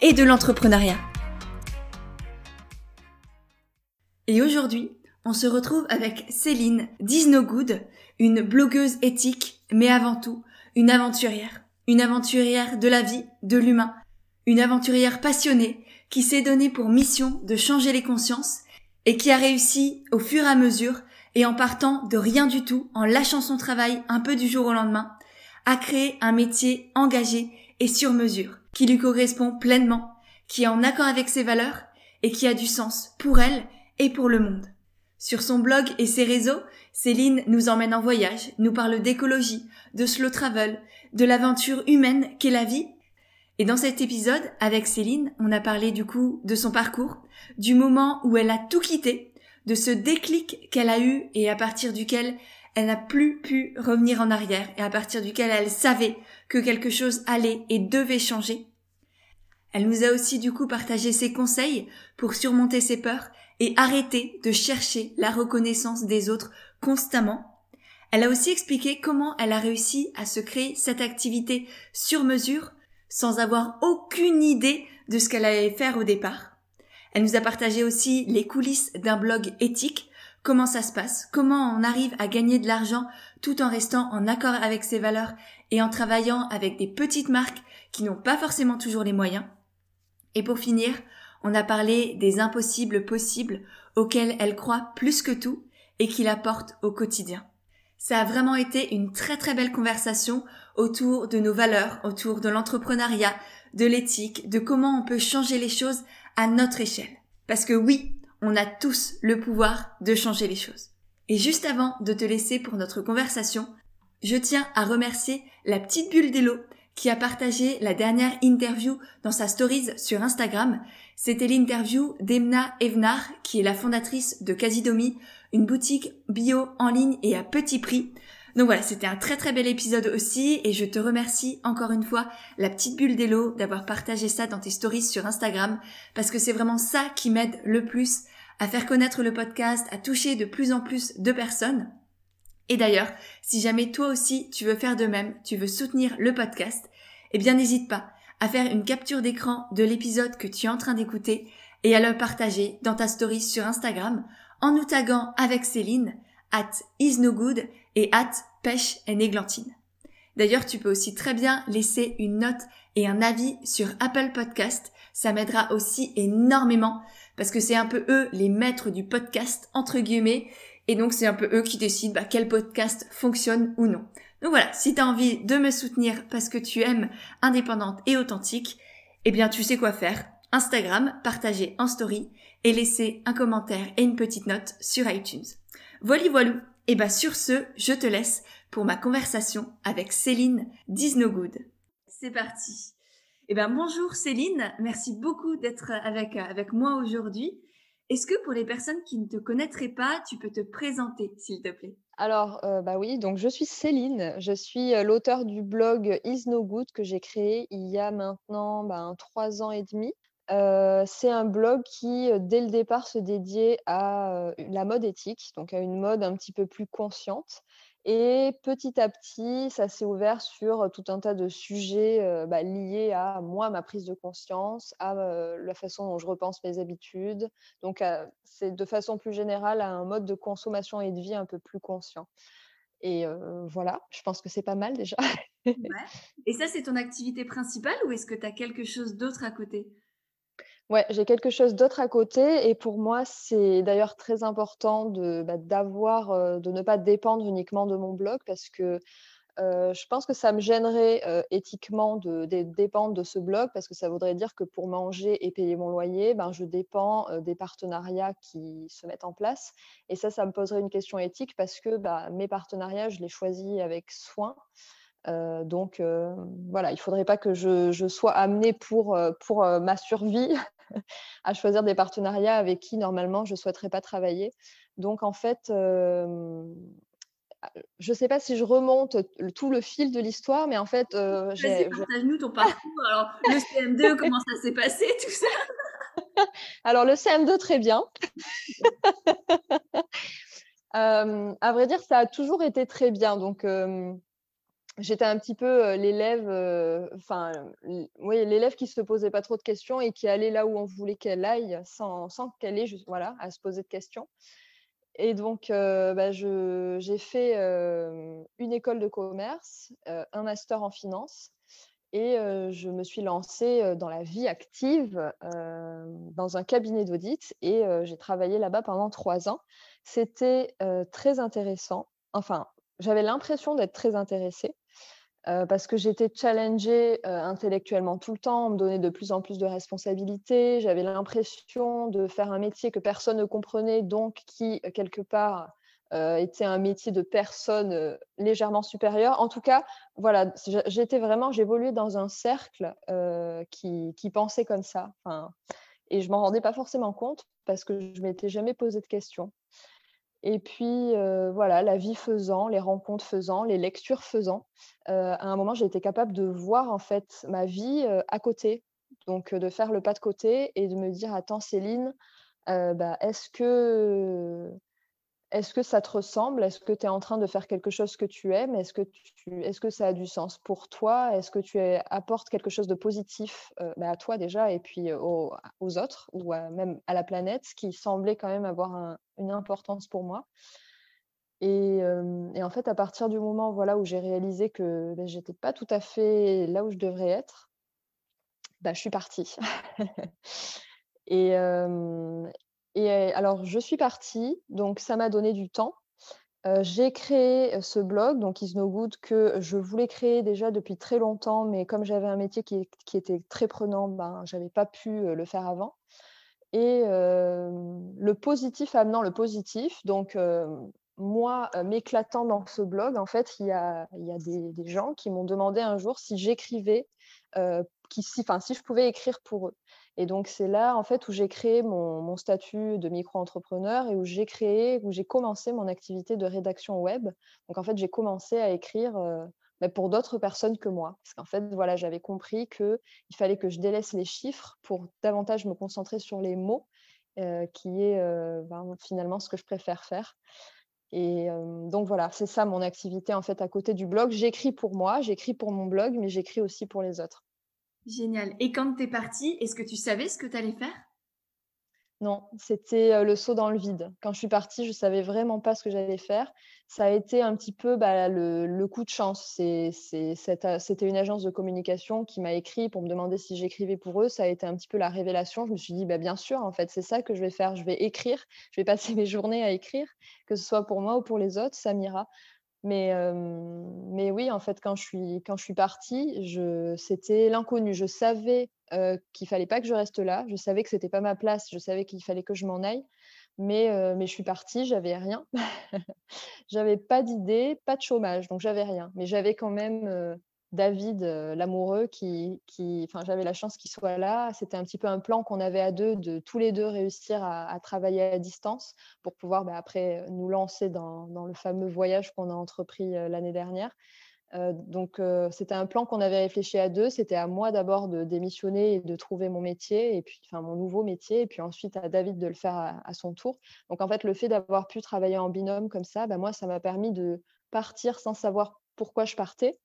et de l'entrepreneuriat. Et aujourd'hui, on se retrouve avec Céline Disnogood, une blogueuse éthique, mais avant tout, une aventurière. Une aventurière de la vie, de l'humain. Une aventurière passionnée qui s'est donnée pour mission de changer les consciences et qui a réussi au fur et à mesure et en partant de rien du tout, en lâchant son travail un peu du jour au lendemain, à créer un métier engagé et sur mesure, qui lui correspond pleinement, qui est en accord avec ses valeurs et qui a du sens pour elle et pour le monde. Sur son blog et ses réseaux, Céline nous emmène en voyage, nous parle d'écologie, de slow travel, de l'aventure humaine qu'est la vie. Et dans cet épisode, avec Céline, on a parlé du coup de son parcours, du moment où elle a tout quitté, de ce déclic qu'elle a eu et à partir duquel elle n'a plus pu revenir en arrière et à partir duquel elle savait que quelque chose allait et devait changer. Elle nous a aussi du coup partagé ses conseils pour surmonter ses peurs et arrêter de chercher la reconnaissance des autres constamment. Elle a aussi expliqué comment elle a réussi à se créer cette activité sur mesure sans avoir aucune idée de ce qu'elle allait faire au départ. Elle nous a partagé aussi les coulisses d'un blog éthique, comment ça se passe, comment on arrive à gagner de l'argent tout en restant en accord avec ses valeurs et en travaillant avec des petites marques qui n'ont pas forcément toujours les moyens. Et pour finir, on a parlé des impossibles possibles auxquels elle croit plus que tout et qui la portent au quotidien. Ça a vraiment été une très très belle conversation autour de nos valeurs, autour de l'entrepreneuriat, de l'éthique, de comment on peut changer les choses à notre échelle. Parce que oui, on a tous le pouvoir de changer les choses. Et juste avant de te laisser pour notre conversation, je tiens à remercier la petite bulle d'Elo qui a partagé la dernière interview dans sa stories sur Instagram. C'était l'interview d'Emna Evnar, qui est la fondatrice de Casidomi, une boutique bio en ligne et à petit prix. Donc voilà, c'était un très très bel épisode aussi et je te remercie encore une fois, la petite bulle d'Elo, d'avoir partagé ça dans tes stories sur Instagram parce que c'est vraiment ça qui m'aide le plus à faire connaître le podcast, à toucher de plus en plus de personnes. Et d'ailleurs, si jamais toi aussi tu veux faire de même, tu veux soutenir le podcast, eh bien n'hésite pas à faire une capture d'écran de l'épisode que tu es en train d'écouter et à le partager dans ta story sur Instagram en nous taguant avec Céline at isnogood et at pêche et néglantine. D'ailleurs, tu peux aussi très bien laisser une note et un avis sur Apple Podcast. Ça m'aidera aussi énormément parce que c'est un peu eux les maîtres du podcast entre guillemets et donc c'est un peu eux qui décident bah, quel podcast fonctionne ou non. Donc voilà, si tu as envie de me soutenir parce que tu aimes indépendante et authentique, eh bien tu sais quoi faire. Instagram, partager en story et laisser un commentaire et une petite note sur iTunes. Voilà voilou. Et bah sur ce, je te laisse pour ma conversation avec Céline Disnogood. C'est parti. Eh ben bonjour Céline, merci beaucoup d'être avec avec moi aujourd'hui. Est-ce que pour les personnes qui ne te connaîtraient pas, tu peux te présenter, s'il te plaît? Alors, euh, bah oui, donc je suis Céline, je suis euh, l'auteur du blog Is No Good que j'ai créé il y a maintenant ben, trois ans et demi. Euh, c'est un blog qui, dès le départ, se dédiait à la mode éthique, donc à une mode un petit peu plus consciente. Et petit à petit, ça s'est ouvert sur tout un tas de sujets bah, liés à moi, ma prise de conscience, à la façon dont je repense mes habitudes. Donc, c'est de façon plus générale à un mode de consommation et de vie un peu plus conscient. Et voilà, je pense que c'est pas mal déjà. Et ça, c'est ton activité principale ou est-ce que tu as quelque chose d'autre à côté? Ouais, j'ai quelque chose d'autre à côté et pour moi, c'est d'ailleurs très important de, bah, d'avoir, euh, de ne pas dépendre uniquement de mon blog parce que euh, je pense que ça me gênerait euh, éthiquement de, dépendre de ce blog parce que ça voudrait dire que pour manger et payer mon loyer, ben, je dépends des partenariats qui se mettent en place. Et ça, ça me poserait une question éthique parce que bah, mes partenariats, je les choisis avec soin. donc voilà, il ne faudrait pas que je, sois amenée pour, pour ma survie à choisir des partenariats avec qui normalement je ne souhaiterais pas travailler. Donc en fait, je ne sais pas si je remonte tout le fil de l'histoire, mais en fait. Partage-nous ton parcours. Alors le CM2, comment ça s'est passé, tout ça? Alors le CM2, très bien. à vrai dire, ça a toujours été très bien. Donc j'étais un petit peu l'élève, enfin, oui, l'élève qui se posait pas trop de questions et qui allait là où on voulait qu'elle aille sans, sans qu'elle ait, voilà, à se poser de questions. Et donc, bah, j'ai fait une école de commerce, un master en finance, et je me suis lancée dans la vie active dans un cabinet d'audit, et j'ai travaillé là-bas pendant trois ans. C'était très intéressant. Enfin, j'avais l'impression d'être très intéressée parce que j'étais challengée intellectuellement tout le temps, on me donnait de plus en plus de responsabilités, j'avais l'impression de faire un métier que personne ne comprenait, donc qui, quelque part, était un métier de personne légèrement supérieure. En tout cas, voilà, j'étais vraiment, j'évoluais dans un cercle qui, pensait comme ça. Et je m'en rendais pas forcément compte parce que je m'étais jamais posé de questions. Et puis, voilà, la vie faisant, les rencontres faisant, les lectures faisant, à un moment, j'ai été capable de voir en fait ma vie à côté. Donc, de faire le pas de côté et de me dire, attends, Céline, bah, est-ce que est-ce que ça te ressemble? Est-ce que tu es en train de faire quelque chose que tu aimes? Est-ce que, ça a du sens pour toi? Est-ce que tu apportes quelque chose de positif euh, bah, à toi déjà et puis aux, autres ou même à la planète, ce qui semblait quand même avoir une importance pour moi? Et, en fait, à partir du moment voilà, où j'ai réalisé que bah, j'étais pas tout à fait là où je devrais être, bah, je suis partie. et alors, je suis partie, donc ça m'a donné du temps. j'ai créé ce blog, donc Is No Good, que je voulais créer déjà depuis très longtemps, mais comme j'avais un métier qui, était très prenant, ben, je n'avais pas pu le faire avant. Et le positif amenant le positif, donc moi, m'éclatant dans ce blog, en fait, il y a, des, gens qui m'ont demandé un jour si j'écrivais, si, si je pouvais écrire pour eux. Et donc, c'est là, en fait, où j'ai créé mon, statut de micro-entrepreneur et où j'ai créé, où j'ai commencé mon activité de rédaction web. Donc, en fait, j'ai commencé à écrire euh, bah, pour d'autres personnes que moi. Parce qu'en fait, voilà, j'avais compris qu'il fallait que je délaisse les chiffres pour davantage me concentrer sur les mots, euh, qui est euh, ben, finalement ce que je préfère faire. Et donc voilà, c'est ça mon activité en fait à côté du blog. J'écris pour moi, j'écris pour mon blog, mais j'écris aussi pour les autres. Génial. Et quand tu es partie, est-ce que tu savais ce que tu allais faire? Non, c'était le saut dans le vide. Quand je suis partie, je ne savais vraiment pas ce que j'allais faire. Ça a été un petit peu bah, le, coup de chance. C'était une agence de communication qui m'a écrit pour me demander si j'écrivais pour eux. Ça a été un petit peu la révélation. Je me suis dit, bah, bien sûr, en fait, c'est ça que je vais faire. Je vais écrire. Je vais passer mes journées à écrire, que ce soit pour moi ou pour les autres, ça m'ira. Mais, mais oui, en fait, quand je suis, quand je suis partie, je, c'était l'inconnu. Je savais qu'il fallait pas que je reste là. Je savais que c'était pas ma place. Je savais qu'il fallait que je m'en aille. Mais, mais je suis partie, j'avais rien. j'avais pas d'idée, pas de chômage, donc j'avais rien. Mais j'avais quand même David, euh, l'amoureux, qui, enfin, j'avais la chance qu'il soit là. C'était un petit peu un plan qu'on avait à deux, de tous les deux réussir à, travailler à distance pour pouvoir bah, après nous lancer dans, le fameux voyage qu'on a entrepris euh, l'année dernière. Euh, donc, c'était un plan qu'on avait réfléchi à deux. C'était à moi d'abord de démissionner et de trouver mon métier, et puis, enfin, mon nouveau métier, et puis ensuite à David de le faire à, son tour. Donc, en fait, le fait d'avoir pu travailler en binôme comme ça, bah, moi, ça m'a permis de partir sans savoir pourquoi je partais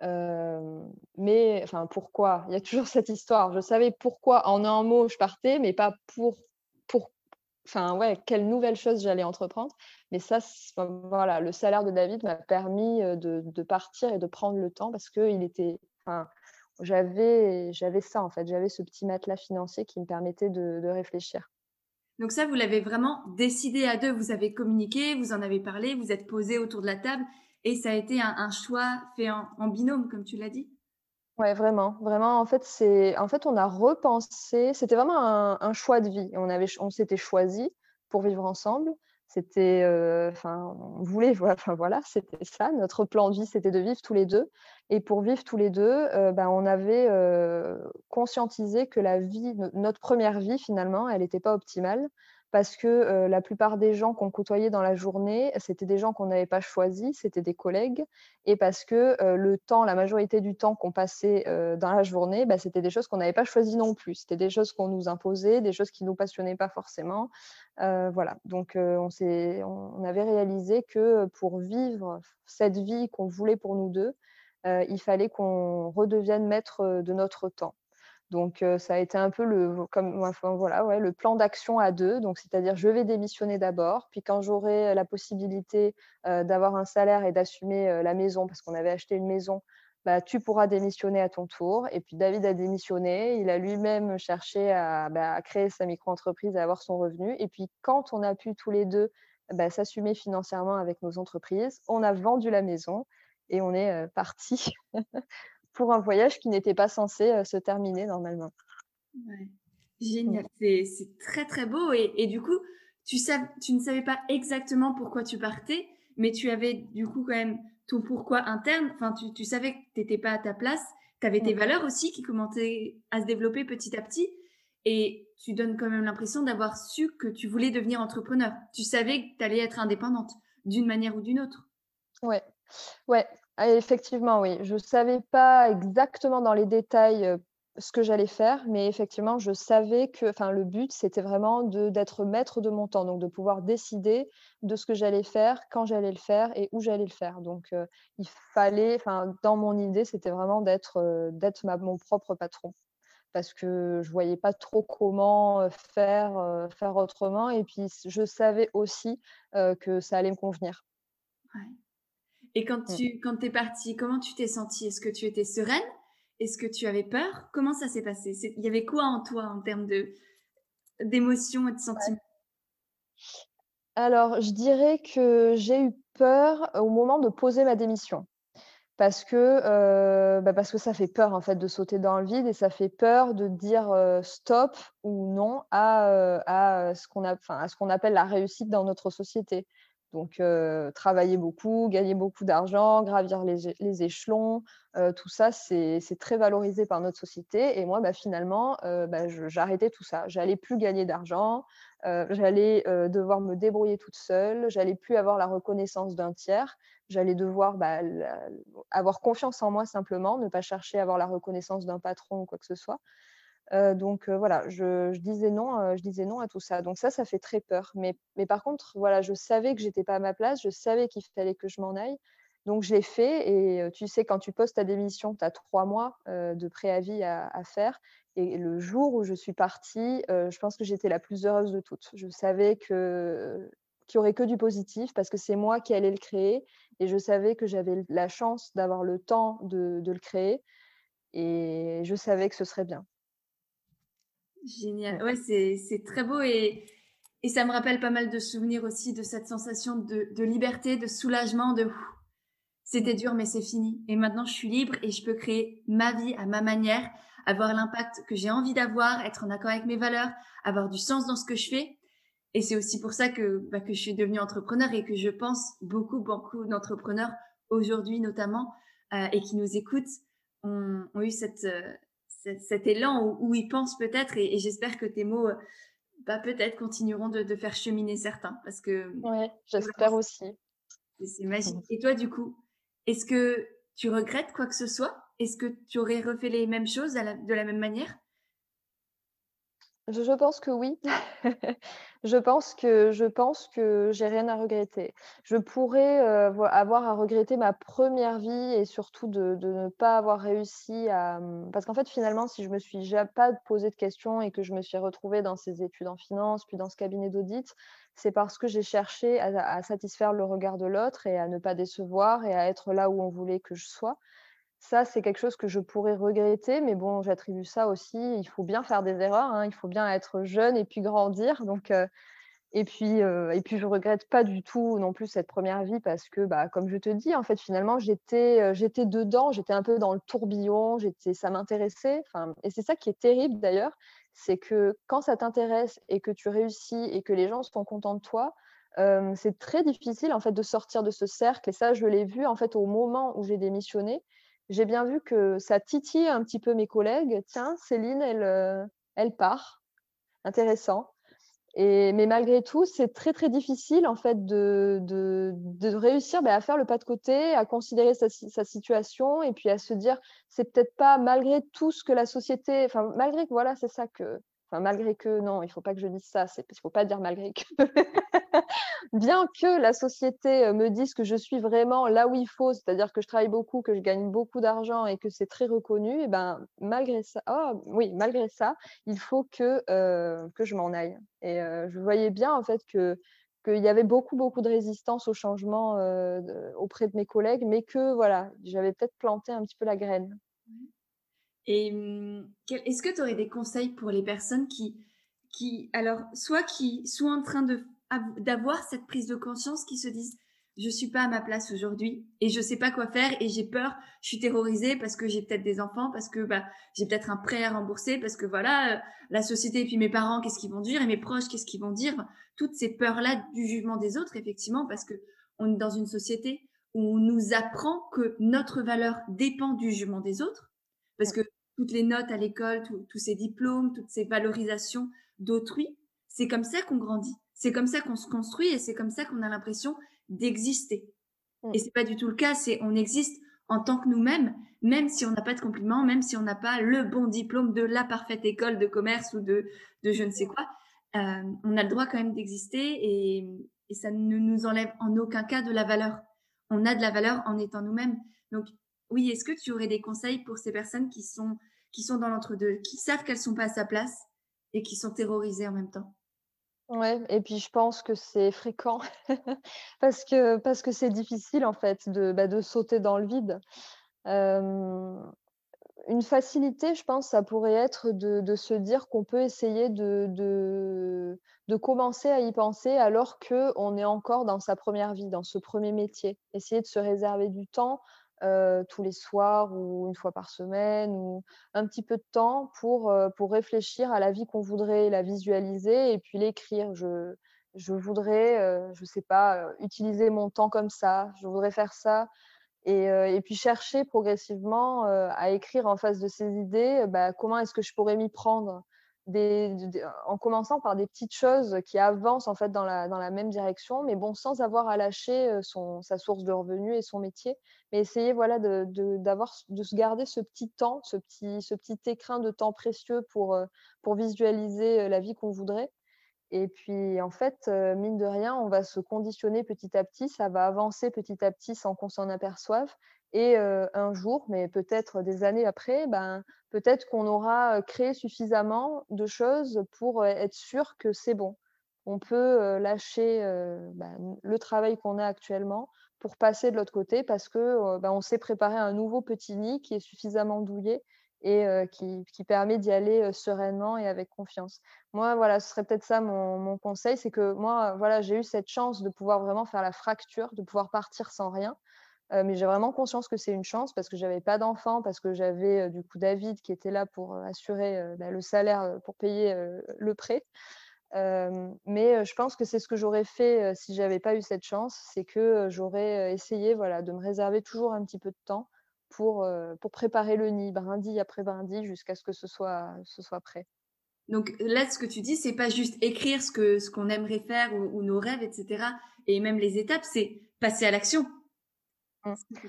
mais enfin, pourquoi? Il y a toujours cette histoire. Je savais pourquoi en un mot je partais, mais pas pour, pour enfin, ouais, quelle nouvelle chose j'allais entreprendre. Mais ça, voilà, le salaire de David m'a permis de, de, partir et de prendre le temps parce que il était, enfin, j'avais, j'avais ça en fait, j'avais ce petit matelas financier qui me permettait de, de réfléchir. Donc ça, vous l'avez vraiment décidé à deux, vous avez communiqué, vous en avez parlé, vous êtes posé autour de la table et ça a été un, choix fait en, binôme, comme tu l'as dit? Ouais, vraiment, vraiment. En fait, c'est, en fait, on a repensé. C'était vraiment un, choix de vie. On s'était choisi pour vivre ensemble. C'était, enfin, on voulait, voilà, voilà, c'était ça. Notre plan de vie, c'était de vivre tous les deux. Et pour vivre tous les deux, ben, on avait conscientisé que la vie, notre première vie finalement, elle n'était pas optimale parce que la plupart des gens qu'on côtoyait dans la journée, c'était des gens qu'on n'avait pas choisis, c'était des collègues, et parce que le temps, la majorité du temps qu'on passait dans la journée, bah, c'était des choses qu'on n'avait pas choisies non plus. C'était des choses qu'on nous imposait, des choses qui ne nous passionnaient pas forcément. voilà, donc on, on avait réalisé que pour vivre cette vie qu'on voulait pour nous deux, il fallait qu'on redevienne maître de notre temps. Donc, ça a été un peu le, comme, voilà, le plan d'action à deux. Donc, c'est-à-dire, je vais démissionner d'abord, puis quand j'aurai la possibilité d'avoir un salaire et d'assumer la maison, parce qu'on avait acheté une maison, bah, tu pourras démissionner à ton tour. Et puis, David a démissionné. Il a lui-même cherché à, bah, créer sa micro-entreprise, à avoir son revenu. Et puis, quand on a pu tous les deux bah, s'assumer financièrement avec nos entreprises, on a vendu la maison et on est parti pour un voyage qui n'était pas censé euh, se terminer normalement. Génial, c'est très très beau et, du coup, tu, tu ne savais pas exactement pourquoi tu partais, mais tu avais du coup quand même ton pourquoi interne, enfin tu, savais que tu n'étais pas à ta place, tu avais tes valeurs aussi qui commençaient à se développer petit à petit. Et tu donnes quand même l'impression d'avoir su que tu voulais devenir entrepreneur. Tu savais que tu allais être indépendante d'une manière ou d'une autre. Ouais, ouais, ah, effectivement, oui. Je ne savais pas exactement dans les détails ce que j'allais faire, mais effectivement, je savais que le but, c'était vraiment d'être maître de mon temps, donc de pouvoir décider de ce que j'allais faire, quand j'allais le faire et où j'allais le faire. Donc, il fallait, dans mon idée, c'était vraiment d'être mon propre patron parce que je ne voyais pas trop comment faire, faire autrement. Et puis, je savais aussi que ça allait me convenir. Et quand mmh. tu quand es partie, comment tu t'es sentie? Est-ce que tu étais sereine? Est-ce que tu avais peur? Comment ça s'est passé? Il y avait quoi en toi en termes de d'émotions et de sentiments? Alors, je dirais que j'ai eu peur au moment de poser ma démission. Parce que, bah, parce que ça fait peur en fait de sauter dans le vide et ça fait peur de dire stop ou non à, à ce qu'on qu'on appelle la réussite dans notre société. Donc, travailler beaucoup, gagner beaucoup d'argent, gravir les, échelons, tout ça, c'est très valorisé par notre société. Et moi, bah, finalement, bah, j'arrêtais tout ça. J'allais plus gagner d'argent, j'allais devoir me débrouiller toute seule, j'allais plus avoir la reconnaissance d'un tiers, j'allais devoir bah, avoir confiance en moi simplement, ne pas chercher à avoir la reconnaissance d'un patron ou quoi que ce soit donc voilà, je, disais non, je disais non à tout ça. Donc ça, ça fait très peur. Mais, par contre, voilà, je savais que j'étais pas à ma place, je savais qu'il fallait que je m'en aille. Donc je l'ai fait. Et tu sais, quand tu postes ta démission, tu as trois mois de préavis à, faire. Et le jour où je suis partie, je pense que j'étais la plus heureuse de toutes. Je savais que qu'il n'y aurait que du positif parce que c'est moi qui allais le créer et je savais que j'avais la chance d'avoir le temps de, le créer et je savais que ce serait bien. Génial. Ouais, c'est très beau et, et ça me rappelle pas mal de souvenirs aussi de cette sensation de, de liberté, de soulagement, de c'était dur mais c'est fini. Et maintenant je suis libre et je peux créer ma vie à ma manière, avoir l'impact que j'ai envie d'avoir, être en accord avec mes valeurs, avoir du sens dans ce que je fais. Et c'est aussi pour ça que, bah, que je suis devenue entrepreneur et que je pense beaucoup, beaucoup d'entrepreneurs aujourd'hui notamment euh, et qui nous écoutent ont, eu cette, euh, cet élan où, ils pensent peut-être, et, j'espère que tes mots, bah, peut-être continueront de, faire cheminer certains, parce que. Ouais, j'espère aussi. C'est magique. Et toi, du coup, est-ce que tu regrettes quoi que ce soit? Est-ce que tu aurais refait les mêmes choses de la même manière? Je, pense que oui. je pense que je pense j'ai rien à regretter. Je pourrais avoir à regretter ma première vie et surtout de, ne pas avoir réussi à. Mmh, parce qu'en fait, finalement, si je me suis jamais pas posé de questions et que je me suis retrouvée dans ces études en finance, puis dans ce cabinet d'audit, c'est parce que j'ai cherché à satisfaire le regard de l'autre et à ne pas décevoir et à être là où on voulait que je sois. Ça, c'est quelque chose que je pourrais regretter, mais bon, j'attribue ça aussi. Il faut bien faire des erreurs, hein, il faut bien être jeune et puis grandir. Donc, et puis, et puis, je regrette pas du tout non plus cette première vie parce que, bah, comme je te dis, en fait, finalement, j'étais, j'étais dedans, j'étais un peu dans le tourbillon, j'étais, ça m'intéressait. Et c'est ça qui est terrible d'ailleurs, c'est que quand ça t'intéresse et que tu réussis et que les gens sont contents de toi, c'est très difficile en fait de sortir de ce cercle et ça, je l'ai vu en fait au moment où j'ai démissionné. J'ai bien vu que ça titille un petit peu mes collègues. Tiens, Céline, elle, elle part. Intéressant. Et, mais malgré tout, c'est très très difficile en fait de, de, de réussir bah, à faire le pas de côté, à considérer sa, sa situation et puis à se dire c'est peut-être pas malgré tout ce que la société, enfin malgré que voilà c'est ça que malgré que, non, il ne faut pas que je dise ça, il ne faut pas dire malgré que. Bien que la société me dise que je suis vraiment là où il faut, c'est-à-dire que je travaille beaucoup, que je gagne beaucoup d'argent et que c'est très reconnu, et ben, malgré ça, oh, oui, malgré ça, il faut que, que je m'en aille. Et je voyais bien, en fait, qu'il y avait beaucoup, beaucoup de résistance au changement auprès de mes collègues, mais que voilà, j'avais peut-être planté un petit peu la graine. Et hum, est-ce que tu aurais des conseils pour les personnes qui, qui, alors, soit qui sont en train d'avoir cette prise de conscience, qui se disent je suis pas à ma place aujourd'hui et je sais pas quoi faire et j'ai peur, je suis terrorisée parce que j'ai peut-être des enfants, parce que bah, j'ai peut-être un prêt à rembourser, parce que voilà, euh, la société et puis mes parents, qu'est-ce qu'ils vont dire et mes proches, qu'est-ce qu'ils vont dire, toutes ces peurs-là du jugement des autres, effectivement, parce que on est dans une société où on nous apprend que notre valeur dépend du jugement des autres, parce que toutes les notes à l'école, tous ces diplômes, toutes ces valorisations d'autrui, c'est comme ça qu'on grandit. C'est comme ça qu'on se construit et c'est comme ça qu'on a l'impression d'exister. Mm. Et c'est pas du tout le cas. C'est on existe en tant que nous-mêmes, même si on n'a pas de compliments, même si on n'a pas le bon diplôme de la parfaite école de commerce ou de, de je ne sais quoi. Euh, on a le droit quand même d'exister et, et ça ne nous enlève en aucun cas de la valeur. On a de la valeur en étant nous-mêmes. Donc oui, est-ce que tu aurais des conseils pour ces personnes qui sont, qui sont dans l'entre-deux, qui savent qu'elles sont pas à sa place et qui sont terrorisées en même temps? Ouais, et puis je pense que c'est fréquent parce que parce que c'est difficile en fait de, bah, de sauter dans le vide. une facilité, je pense, ça pourrait être de, de se dire qu'on peut essayer de, de, de commencer à y penser alors qu'on est encore dans sa première vie, dans ce premier métier. Essayer de se réserver du temps tous les soirs ou une fois par semaine ou un petit peu de temps pour, pour réfléchir à la vie qu'on voudrait la visualiser et puis l'écrire. Je, je voudrais, je sais pas, utiliser mon temps comme ça, je voudrais faire ça. Et, et puis chercher progressivement à écrire en face de ces idées, bah, comment est-ce que je pourrais m'y prendre? En commençant par des petites choses qui avancent en fait dans la, dans la même direction, mais bon, sans avoir à lâcher son, sa source de revenus et son métier, mais essayer voilà de, de, de se garder ce petit temps, ce petit, ce petit écrin de temps précieux pour, pour visualiser la vie qu'on voudrait. Et puis, en fait, mine de rien, on va se conditionner petit à petit, ça va avancer petit à petit sans qu'on s'en aperçoive. Et un jour, mais peut-être des années après, ben, peut-être qu'on aura créé suffisamment de choses pour être sûr que c'est bon. On peut lâcher ben, le travail qu'on a actuellement pour passer de l'autre côté parce que ben, on s'est préparé un nouveau petit nid qui est suffisamment douillé et qui, permet d'y aller sereinement et avec confiance. Moi, voilà, ce serait peut-être ça mon, mon conseil, c'est que moi, voilà, j'ai eu cette chance de pouvoir vraiment faire la fracture, de pouvoir partir sans rien mais j'ai vraiment conscience que c'est une chance parce que j'avais pas d'enfant, parce que j'avais du coup David qui était là pour assurer bah, le salaire pour payer le prêt. mais je pense que c'est ce que j'aurais fait si j'avais pas eu cette chance, c'est que j'aurais essayé voilà, de me réserver toujours un petit peu de temps pour, pour préparer le nid, brindille après brindille, jusqu'à ce que ce soit, ce soit prêt. Donc là, ce que tu dis, c'est pas juste écrire ce que ce qu'on aimerait faire ou, nos rêves, etc. Et même les étapes, c'est passer à l'action.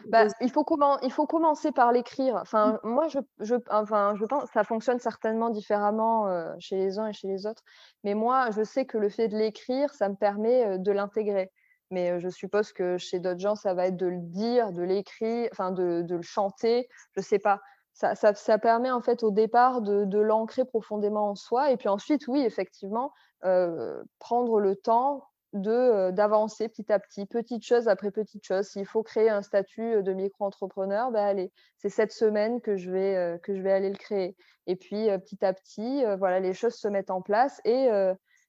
Bah, il, faut comment, il faut commencer par l'écrire. Enfin, moi, je, je, enfin, je pense ça fonctionne certainement différemment chez les uns et chez les autres. Mais moi, je sais que le fait de l'écrire, ça me permet de l'intégrer. Mais je suppose que chez d'autres gens, ça va être de le dire, de l'écrire, enfin, de, de, le chanter. Je sais pas. Ça, ça, ça, permet en fait au départ de, de l'ancrer profondément en soi. Et puis ensuite, oui, effectivement, euh, prendre le temps d'avancer petit à petit, petite chose après petite chose. S'il faut créer un statut de micro-entrepreneur, ben allez, c'est cette semaine que je vais que je vais aller le créer. Et puis petit à petit, voilà, les choses se mettent en place et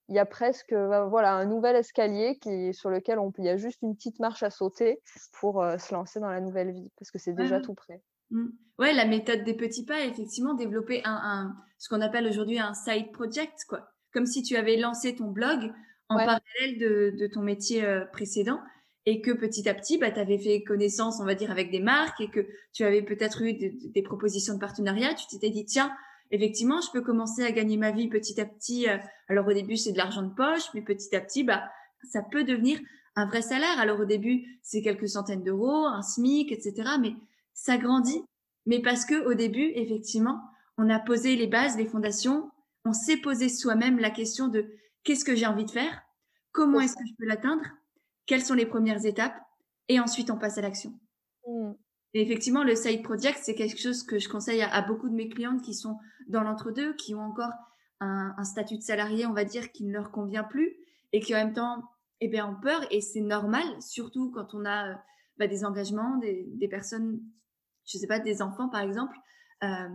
il y a presque voilà un nouvel escalier qui sur lequel on il y a juste une petite marche à sauter pour se lancer dans la nouvelle vie parce que c'est déjà tout prêt. Mmh. Ouais, la méthode des petits pas, effectivement, développer un, un ce qu'on appelle aujourd'hui un side project, quoi. Comme si tu avais lancé ton blog en parallèle de, ton métier précédent et que petit à petit, bah, tu avais fait connaissance, on va dire, avec des marques et que tu avais peut-être eu des propositions de partenariat. Tu t'étais dit, tiens, effectivement, je peux commencer à gagner ma vie petit à petit. Alors au début, c'est de l'argent de poche, mais petit à petit, bah, ça peut devenir un vrai salaire. Alors au début, c'est quelques centaines d'euros, un SMIC, etc. Mais ça grandit. Mais parce que au début, effectivement, on a posé les bases, les fondations. On s'est posé soi-même la question de qu'est-ce que j'ai envie de faire, comment est-ce que je peux l'atteindre, quelles sont les premières étapes, et ensuite on passe à l'action. Mmh. Et effectivement, le side project, c'est quelque chose que je conseille à, beaucoup de mes clientes qui sont dans l'entre-deux, qui ont encore un, statut de salarié, on va dire, qui ne leur convient plus, et qui en même temps, eh bien, ont peur, et c'est normal, surtout quand on a bah, des engagements, des, personnes, je ne sais pas, des enfants par exemple, euh,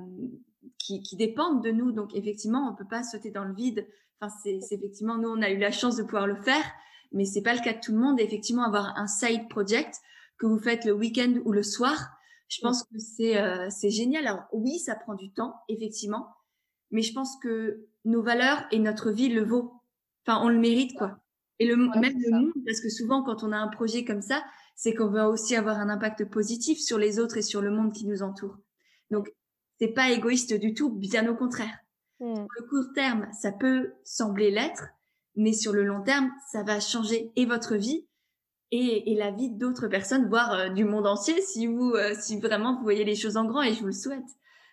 qui, qui, dépendent de nous. Donc effectivement, on ne peut pas sauter dans le vide. Enfin, c'est effectivement, nous, on a eu la chance de pouvoir le faire, mais c'est pas le cas de tout le monde. Et effectivement, avoir un side project que vous faites le week-end ou le soir, je pense que c'est euh, c'est génial. Alors oui, ça prend du temps, effectivement, mais je pense que nos valeurs et notre vie le vaut. Enfin, on le mérite, quoi. Et le, même le monde, parce que souvent, quand on a un projet comme ça, c'est qu'on veut aussi avoir un impact positif sur les autres et sur le monde qui nous entoure. Donc, c'est pas égoïste du tout, bien au contraire. Mmh. le court terme, ça peut sembler l'être, mais sur le long terme, ça va changer et votre vie et, la vie d'autres personnes, voire euh, du monde entier, si vous, euh, si vraiment vous voyez les choses en grand, et je vous le souhaite.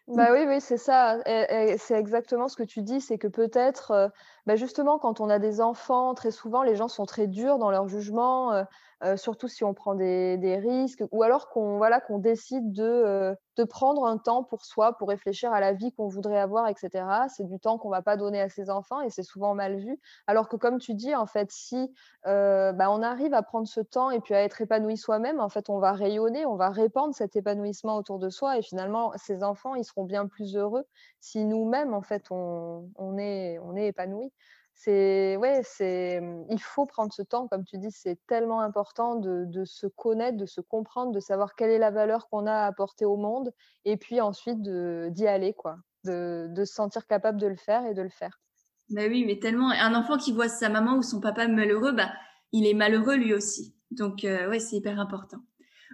Bah oui, oui, c'est ça. c'est exactement ce que tu dis, c'est que peut-être, euh, bah justement, quand on a des enfants, très souvent, les gens sont très durs dans leur jugement. Euh, surtout si on prend des, risques, ou alors qu'on voilà, décide de, euh, de, prendre un temps pour soi, pour réfléchir à la vie qu'on voudrait avoir, etc. C'est du temps qu'on ne va pas donner à ses enfants et c'est souvent mal vu. Alors que comme tu dis, en fait, si euh, bah, on arrive à prendre ce temps et puis à être épanoui soi-même, en fait, on va rayonner, on va répandre cet épanouissement autour de soi et finalement, ces enfants, ils seront bien plus heureux si nous-mêmes, en fait, on, est, on est épanoui c'est ouais, c'est il faut prendre ce temps, comme tu dis, c'est tellement important de, se connaître, de se comprendre, de savoir quelle est la valeur qu'on a à apporter au monde, et puis ensuite d'y aller, quoi, de, se sentir capable de le faire et de le faire. Bah oui, mais tellement un enfant qui voit sa maman ou son papa malheureux, bah il est malheureux lui aussi. Donc ouais, c'est hyper important.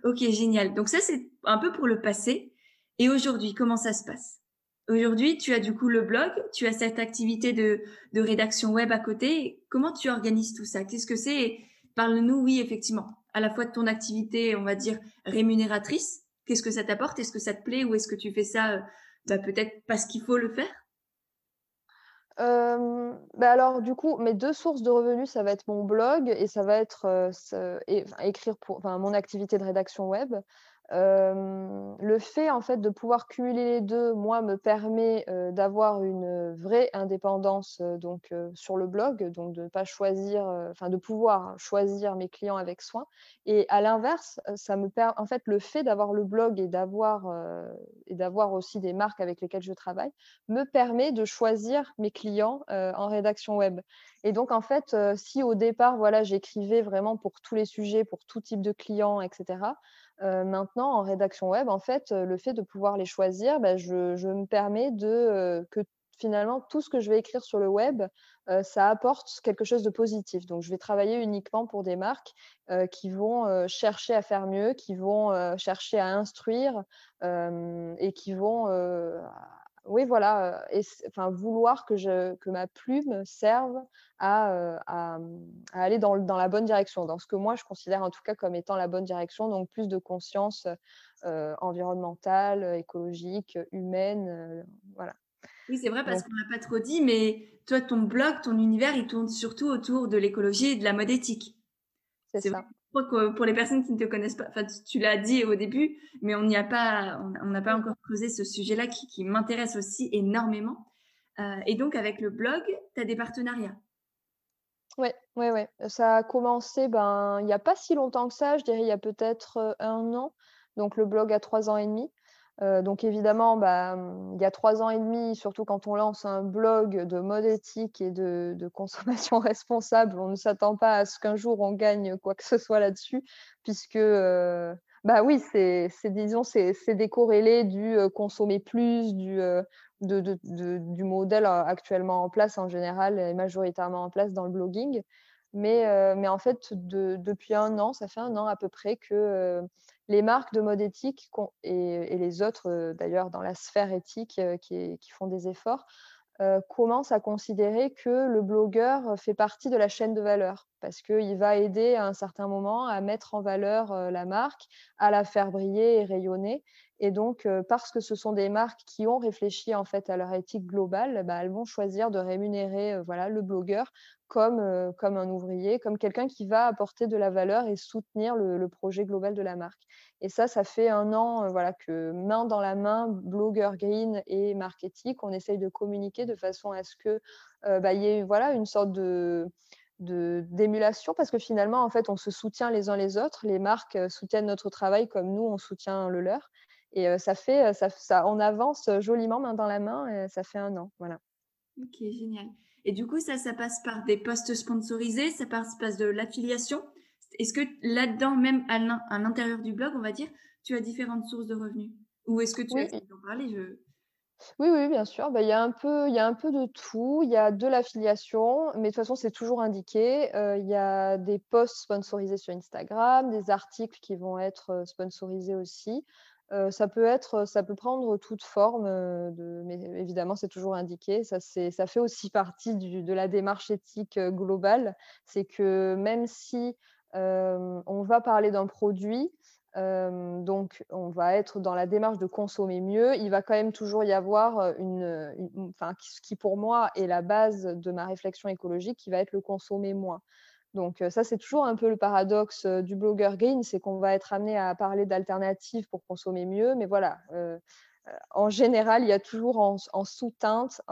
Ok, génial. Donc ça c'est un peu pour le passé. Et aujourd'hui, comment ça se passe? Aujourd'hui, tu as du coup le blog, tu as cette activité de, rédaction web à côté. Comment tu organises tout ça? Qu'est-ce que c'est? Parle-nous, oui, effectivement, à la fois de ton activité, on va dire, rémunératrice. Qu'est-ce que ça t'apporte? Est-ce que ça te plaît ou est-ce que tu fais ça euh, bah, peut-être parce qu'il faut le faire? Euh, bah alors du coup, mes deux sources de revenus, ça va être mon blog et ça va être euh, écrire pour mon activité de rédaction web le fait en fait de pouvoir cumuler les deux, moi, me permet d'avoir une vraie indépendance donc sur le blog, donc de pas choisir, enfin de pouvoir choisir mes clients avec soin. Et à l'inverse, ça me permet en fait le fait d'avoir le blog et d'avoir et d'avoir aussi des marques avec lesquelles je travaille me permet de choisir mes clients en rédaction web. Et donc en fait, si au départ voilà j'écrivais vraiment pour tous les sujets, pour tout type de clients, etc maintenant, en rédaction web, en fait, le fait de pouvoir les choisir, bah, je, me permets de que finalement tout ce que je vais écrire sur le web, ça apporte quelque chose de positif. Donc, je vais travailler uniquement pour des marques qui vont chercher à faire mieux, qui vont chercher à instruire et qui vont oui, voilà, et, enfin, vouloir que, je, que ma plume serve à, à, aller dans, dans, la bonne direction, dans ce que moi je considère en tout cas comme étant la bonne direction, donc plus de conscience environnementale, écologique, humaine, voilà. Oui, c'est vrai parce qu'on n'a pas trop dit, mais toi, ton blog, ton univers, il tourne surtout autour de l'écologie et de la mode éthique. C'est ça pour les personnes qui ne te connaissent pas, enfin, tu l'as dit au début, mais on n'y a pas, on n'a pas encore creusé ce sujet-là qui, m'intéresse aussi énormément. Euh, et donc, avec le blog, tu as des partenariats. Oui, ouais, ouais. Ça a commencé ben, il n'y a pas si longtemps que ça, je dirais il y a peut-être euh, un an. Donc, le blog a trois ans et demi. Euh, donc évidemment, bah, il y a trois ans et demi, surtout quand on lance un blog de mode éthique et de, consommation responsable, on ne s'attend pas à ce qu'un jour on gagne quoi que ce soit là-dessus, puisque euh, bah oui, c'est disons c'est décorrélé du euh, consommer plus, du, du modèle actuellement en place en général et majoritairement en place dans le blogging. Mais, mais en fait, depuis un an, ça fait un an à peu près que les marques de mode éthique et, les autres, d'ailleurs, dans la sphère éthique qui, qui, font des efforts, commencent à considérer que le blogueur fait partie de la chaîne de valeur parce qu'il va aider à un certain moment à mettre en valeur la marque, à la faire briller et rayonner. Et donc, parce que ce sont des marques qui ont réfléchi en fait à leur éthique globale, bah, elles vont choisir de rémunérer voilà, le blogueur comme, comme un ouvrier, comme quelqu'un qui va apporter de la valeur et soutenir le, projet global de la marque. Et ça, ça fait un an voilà, que main dans la main, blogueur green et marque éthique, on essaye de communiquer de façon à ce qu'il bah, y ait voilà, une sorte de d'émulation parce que finalement en fait on se soutient les uns les autres les marques soutiennent notre travail comme nous on soutient le leur et ça fait, ça, ça, on avance joliment main dans la main et ça fait un an. Voilà. Ok, génial. Et du coup, ça, ça passe par des postes sponsorisés, ça passe, passe de l'affiliation? Est-ce que là-dedans, même à l'intérieur du blog, on va dire, tu as différentes sources de revenus? Ou est-ce que tu oui. as en parler? Je... Oui, oui, bien sûr. Bah, il y, a un peu, y a un peu de tout. Il y a de l'affiliation, mais de toute façon, c'est toujours indiqué. Il y a des posts sponsorisés sur Instagram, des articles qui vont être sponsorisés aussi ça peut être, ça peut prendre toute forme, mais évidemment, c'est toujours indiqué. Ça, ça fait aussi partie de la démarche éthique globale. C'est que même si on va parler d'un produit, donc on va être dans la démarche de consommer mieux, il va quand même toujours y avoir une, enfin, ce qui pour moi est la base de ma réflexion écologique, qui va être le consommer moins. Donc ça, c'est toujours un peu le paradoxe du blogueur green, c'est qu'on va être amené à parler d'alternatives pour consommer mieux, mais voilà, en général, il y a toujours en, sous-teinte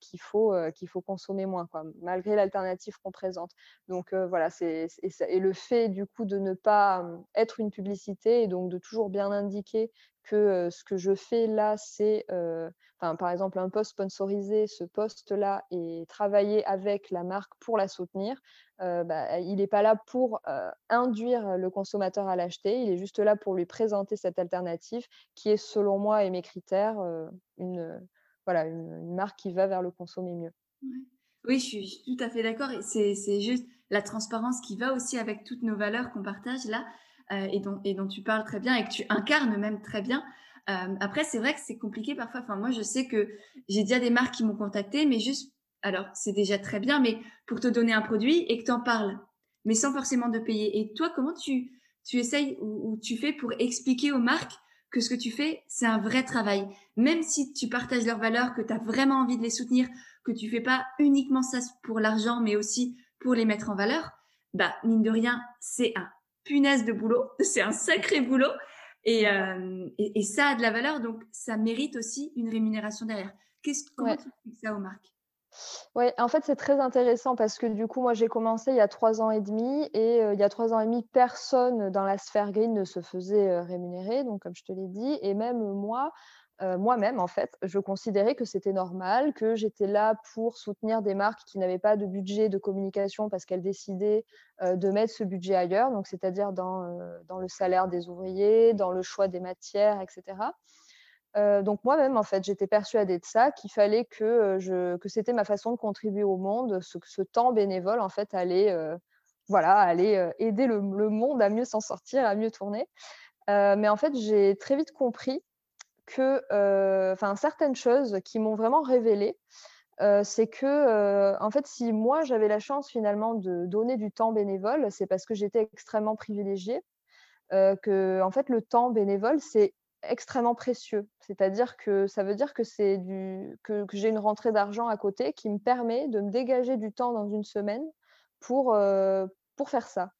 qu'il faut, qu'il faut consommer moins, quoi, malgré l'alternative qu'on présente. Donc voilà, c'est, et, le fait du coup de ne pas être une publicité et donc de toujours bien indiquer que ce que je fais là, c'est, par exemple, un post sponsorisé, ce post-là est travaillé avec la marque pour la soutenir. Bah, il n'est pas là pour induire le consommateur à l'acheter, il est juste là pour lui présenter cette alternative qui est, selon moi et mes critères, une, voilà, une, marque qui va vers le consommer mieux. Oui, je suis tout à fait d'accord. C'est juste la transparence qui va aussi avec toutes nos valeurs qu'on partage là et, dont, et dont tu parles très bien et que tu incarnes même très bien. après, c'est vrai que c'est compliqué parfois. Enfin, moi, je sais que j'ai déjà des marques qui m'ont contacté, mais juste alors c'est déjà très bien, mais pour te donner un produit et que tu en parles, mais sans forcément de payer. Et toi, comment tu, tu essayes ou, tu fais pour expliquer aux marques que ce que tu fais, c'est un vrai travail? Même si tu partages leurs valeurs, que tu as vraiment envie de les soutenir, que tu fais pas uniquement ça pour l'argent, mais aussi pour les mettre en valeur, bah, mine de rien, c'est un punaise de boulot, c'est un sacré boulot. Et, euh, et, ça a de la valeur, donc ça mérite aussi une rémunération derrière. Qu'est-ce, comment tu expliques ça aux marques oui, en fait, c'est très intéressant parce que du coup, moi, j'ai commencé il y a trois ans et demi et il y a trois ans et demi, personne dans la sphère green ne se faisait rémunérer, donc comme je te l'ai dit, et même moi, moi-même, en fait, je considérais que c'était normal, que j'étais là pour soutenir des marques qui n'avaient pas de budget de communication parce qu'elles décidaient de mettre ce budget ailleurs, donc c'est-à-dire dans, dans le salaire des ouvriers, dans le choix des matières, etc donc moi-même, en fait, j'étais persuadée de ça, qu'il fallait que, je, que c'était ma façon de contribuer au monde, ce, ce temps bénévole, en fait, allait, voilà, aller aider le, monde à mieux s'en sortir, à mieux tourner. mais en fait, j'ai très vite compris que, enfin, certaines choses qui m'ont vraiment révélé, c'est que, en fait, si moi j'avais la chance finalement de donner du temps bénévole, c'est parce que j'étais extrêmement privilégiée. que, en fait, le temps bénévole, c'est extrêmement précieux. C'est-à-dire que ça veut dire que c'est du que, j'ai une rentrée d'argent à côté qui me permet de me dégager du temps dans une semaine pour, euh, pour faire ça.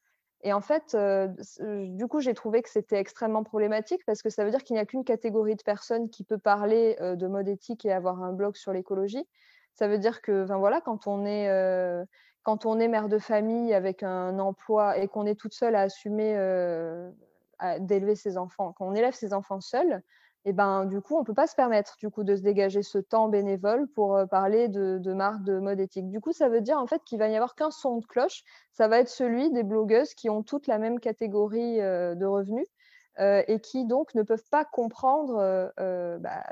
Et en fait, euh, du coup, j'ai trouvé que c'était extrêmement problématique parce que ça veut dire qu'il n'y a qu'une catégorie de personnes qui peut parler euh, de mode éthique et avoir un blog sur l'écologie. Ça veut dire que, enfin voilà, quand on est quand on est mère de famille avec un emploi et qu'on est toute seule à assumer d'élever ses enfants, quand on élève ses enfants seuls, et ben du coup on peut pas se permettre du coup de se dégager ce temps bénévole pour euh, parler de, de marques de mode éthique. Du coup ça veut dire en fait qu'il va y avoir qu'un son de cloche, ça va être celui des blogueuses qui ont toutes la même catégorie euh, de revenus. Euh, et qui donc ne peuvent pas comprendre bah,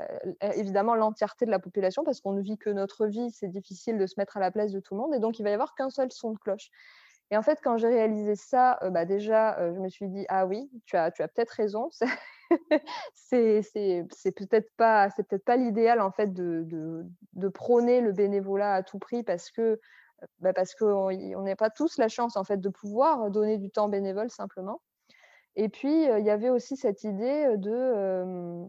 évidemment l'entièreté de la population parce qu'on ne vit que notre vie, c'est difficile de se mettre à la place de tout le monde et donc il va y avoir qu'un seul son de cloche. Et en fait, quand j'ai réalisé ça, bah, déjà, je me suis dit: «Ah oui, tu as tu as peut-être raison». C'est peut-être pas peut-être pas l'idéal, en fait, de de prôner le bénévolat à tout prix parce que, bah, parce qu'on on n'a pas tous la chance, en fait, de pouvoir donner du temps bénévole simplement. Et puis, il y avait aussi cette idée, de,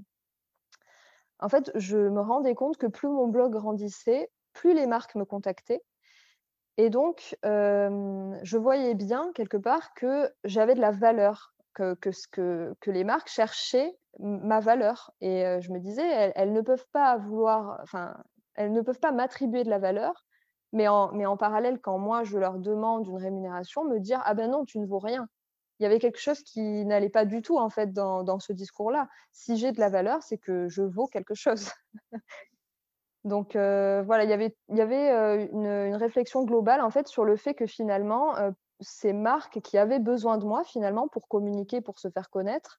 en fait, je me rendais compte que plus mon blog grandissait, plus les marques me contactaient et donc, je voyais bien quelque part que j'avais de la valeur, que que ce que que les marques cherchaient ma valeur et je me disais: «Elles elles ne peuvent pas vouloir enfin, elles ne peuvent pas m'attribuer de la valeur, mais en mais en parallèle, quand moi je leur demande une rémunération, me dire: "Ah ben non, tu ne vaux rien"». Il y avait quelque chose qui n'allait pas du tout, en fait, dans dans ce discours-là. Si j'ai de la valeur, c'est que je vaux quelque chose. Donc voilà, il y avait y avait, une, une réflexion globale, en fait, sur le fait que finalement, ces marques qui avaient besoin de moi, finalement, pour communiquer, pour se faire connaître,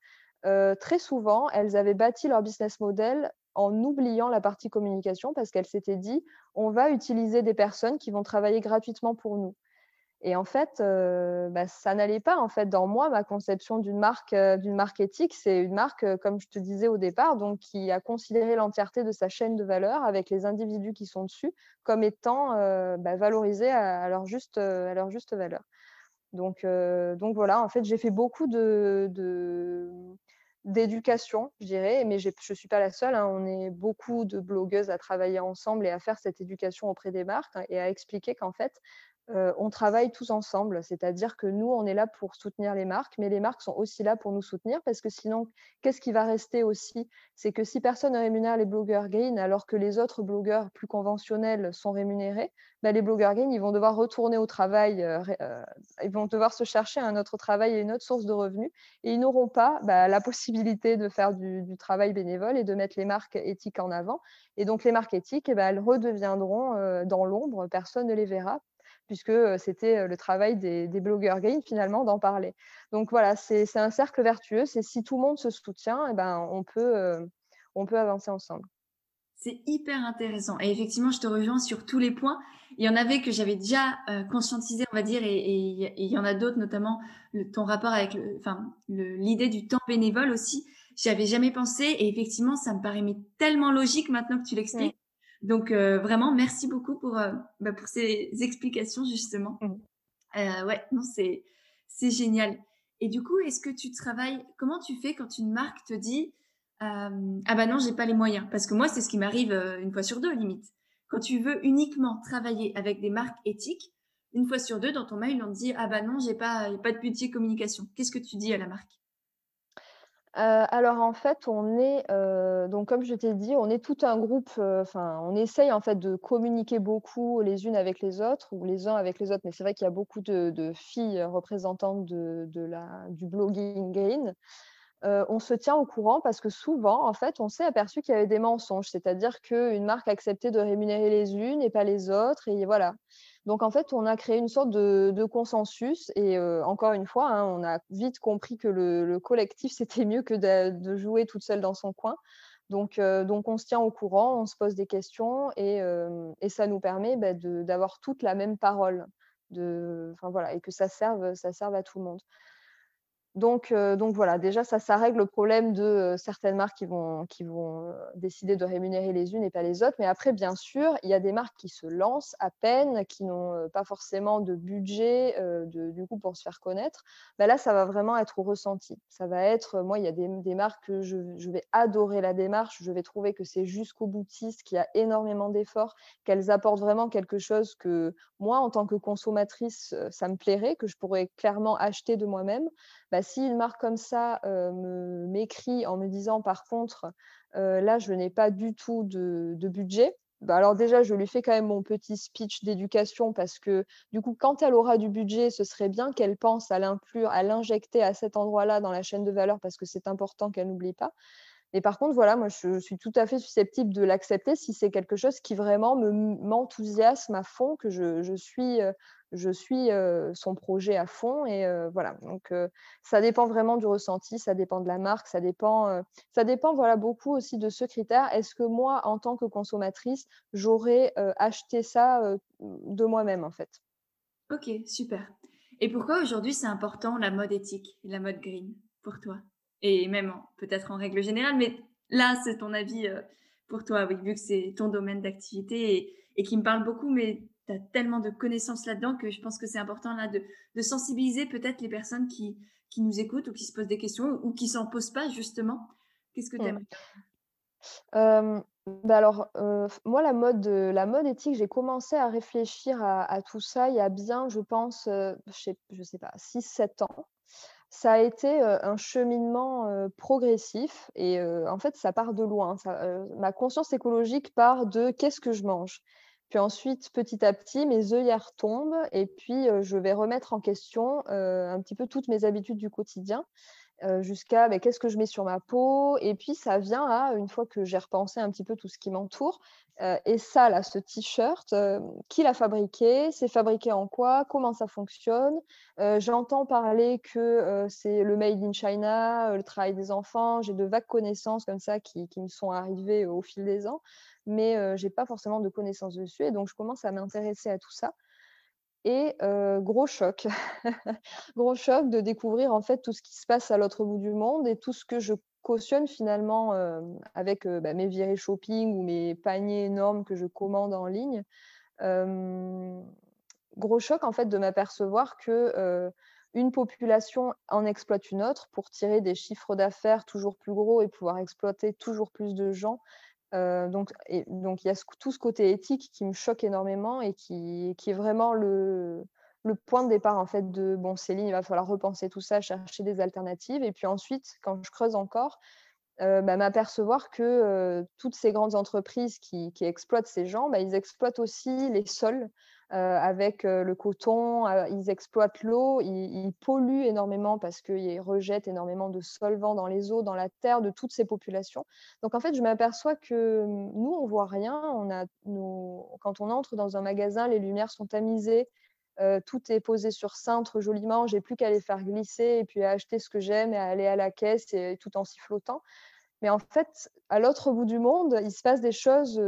très souvent, elles avaient bâti leur business model en oubliant la partie communication parce qu'elles s'étaient dit: «On va utiliser des personnes qui vont travailler gratuitement pour nous». Et en fait, heu, bah, ça n'allait pas, en fait, dans moi, ma conception d'une marque, heu, d'une marque éthique. C'est une marque, comme je te disais au départ, donc qui a considéré l'entièreté de sa chaîne de valeur avec les individus qui sont dessus comme étant, bah, valorisés à leur juste valeur. Donc heu, donc voilà, en fait, j'ai fait beaucoup d'éducation, je dirais, mais je suis pas la seule, hein. On est beaucoup de blogueuses à travailler ensemble et à faire cette éducation auprès des marques hein, et à expliquer qu'en fait, Heu, on travaille tous ensemble, c'est-à-dire que nous, on est là pour soutenir les marques, mais les marques sont aussi là pour nous soutenir parce que sinon, qu'est-ce qui va rester aussi? C'est que si personne ne rémunère les blogueurs green alors que les autres blogueurs plus conventionnels sont rémunérés, bah, les blogueurs green, ils vont devoir retourner au travail, heu, ré heu, ils vont devoir se chercher un autre travail et une autre source de revenus et ils n'auront pas, bah, la possibilité de faire du travail bénévole et de mettre les marques éthiques en avant. Et donc les marques éthiques et bah, elles redeviendront, dans l'ombre, personne ne les verra puisque c'était le travail des, blogueurs green finalement d'en parler. Donc voilà, c'est un cercle vertueux. C'est si tout le monde se soutient, et eh ben, on, peut, on peut avancer ensemble. C'est hyper intéressant. Et effectivement, je te rejoins sur tous les points. Il y en avait que j'avais déjà conscientisé, on va dire, et, il y en a d'autres, notamment ton rapport avec l'idée du temps bénévole aussi. J'y avais jamais pensé. Et effectivement, ça me paraît tellement logique maintenant que tu l'expliques. Donc euh, vraiment, merci beaucoup pour, euh, bah, pour ces explications justement. Mmh. Euh, ouais, non, c'est c'est génial. Et du coup, est-ce que tu travailles Comment tu fais quand une marque te dit ah bah non, j'ai pas les moyens Parce que moi, c'est ce qui m'arrive une fois sur deux limite. Quand tu veux uniquement travailler avec des marques éthiques, une fois sur deux dans ton mail, on te dit ah bah non, j'ai pas, pas de budget communication. Qu'est-ce que tu dis à la marque? Alors en fait, on est, donc comme je t'ai dit, on est tout un groupe, enfin, on essaye en fait de communiquer beaucoup les unes avec les autres ou les uns avec les autres, mais c'est vrai qu'il y a beaucoup de filles, représentantes du blogging green. on se tient au courant parce que souvent, en fait, on s'est aperçu qu'il y avait des mensonges. C'est-à-dire qu'une marque acceptait de rémunérer les unes et pas les autres et voilà. Donc en fait, on a créé une sorte de, consensus et encore une fois, hein, on a vite compris que le, collectif, c'était mieux que de, jouer toute seule dans son coin. Donc, donc on se tient au courant, on se pose des questions et, ça nous permet bah, d'avoir toute la même parole. Et que ça serve à tout le monde. Donc, donc voilà, déjà ça, ça règle le problème de certaines marques qui vont, vont décider de rémunérer les unes et pas les autres. Mais après, bien sûr, il y a des marques qui se lancent à peine, qui n'ont pas forcément de budget de, du coup pour se faire connaître. Bah là, ça va vraiment être au ressenti. Ça va être, moi, il y a des, des marques que je, je, vais adorer la démarche. Je vais trouver que c'est jusqu'au boutiste, qu'il y a énormément d'efforts, qu'elles apportent vraiment quelque chose que moi, en tant que consommatrice, ça me plairait, que je pourrais clairement acheter de moi-même. Bah, si une marque comme ça me m'écrit en me disant par contre, là, je n'ai pas du tout de, budget, bah, alors déjà, je lui fais quand même mon petit speech d'éducation parce que du coup, quand elle aura du budget, ce serait bien qu'elle pense à l'inclure, à l'injecter à cet endroit-là dans la chaîne de valeur parce que c'est important qu'elle n'oublie pas. Et par contre, voilà, moi, je, suis tout à fait susceptible de l'accepter si c'est quelque chose qui vraiment m'enthousiasme à fond, que je, suis, je suis son projet à fond. Et voilà, donc ça dépend vraiment du ressenti, ça dépend de la marque, ça dépend, ça dépend voilà, beaucoup aussi de ce critère. Est-ce que moi, en tant que consommatrice, j'aurais acheté ça de moi-même, en fait? Ok, super. Et pourquoi aujourd'hui c'est important la mode éthique la mode green pour toi? Et même peut-être en règle générale, mais là c'est ton avis pour toi, vu que c'est ton domaine d'activité et, et, qui me parle beaucoup, mais tellement de connaissances là-dedans que je pense que c'est important là de, sensibiliser peut-être les personnes qui, qui nous écoutent ou qui se posent des questions ou qui s'en posent pas justement. Qu'est-ce que tu aimes bah, alors, moi la mode, la mode éthique, j'ai commencé à réfléchir à tout ça il y a bien, je pense, je sais sais pas, 6-7 ans. Ça a été, un cheminement, progressif et en fait, ça part de loin. ma conscience écologique part de: «Qu'est-ce que je mange?» Puis ensuite, petit à petit, mes œillères tombent et puis, je vais remettre en question, un petit peu toutes mes habitudes du quotidien jusqu'à bah, qu'est-ce que je mets sur ma peau? Et puis ça vient à, une fois que j'ai repensé un petit peu tout ce qui m'entoure, et ça, là, ce t-shirt, qui l'a fabriqué? C'est fabriqué en quoi? Comment ça fonctionne? J'entends parler que c'est le made in China, le travail des enfants. J'ai de vagues connaissances comme ça qui, qui me sont arrivées au fil des ans, mais je n'ai pas forcément de connaissances dessus. Et donc, je commence à m'intéresser à tout ça. Et gros choc, gros choc de découvrir en fait tout ce qui se passe à l'autre bout du monde et tout ce que je cautionne finalement avec bah, mes virées shopping ou mes paniers énormes que je commande en ligne. gros choc en fait de m'apercevoir que une population en exploite une autre pour tirer des chiffres d'affaires toujours plus gros et pouvoir exploiter toujours plus de gens donc, et, donc il y a tout ce côté éthique qui me choque énormément et qui, est vraiment le, point de départ en fait de bon Céline, il va falloir repenser tout ça, chercher des alternatives. Et puis ensuite, quand je creuse encore, bah, m'apercevoir que toutes ces grandes entreprises qui, exploitent ces gens, bah, ils exploitent aussi les sols euh, avec euh, le coton, euh, ils exploitent l'eau, ils, polluent énormément parce qu'ils rejettent énormément de solvants dans les eaux, dans la terre de toutes ces populations. Donc en fait, je m'aperçois que hum, nous, on voit rien. On a, quand on entre dans un magasin, les lumières sont tamisées, tout est posé sur cintre joliment. J'ai plus qu'à les faire glisser et puis à acheter ce que j'aime et à aller à la caisse et tout en sifflotant. Mais en fait, à l'autre bout du monde, il se passe des choses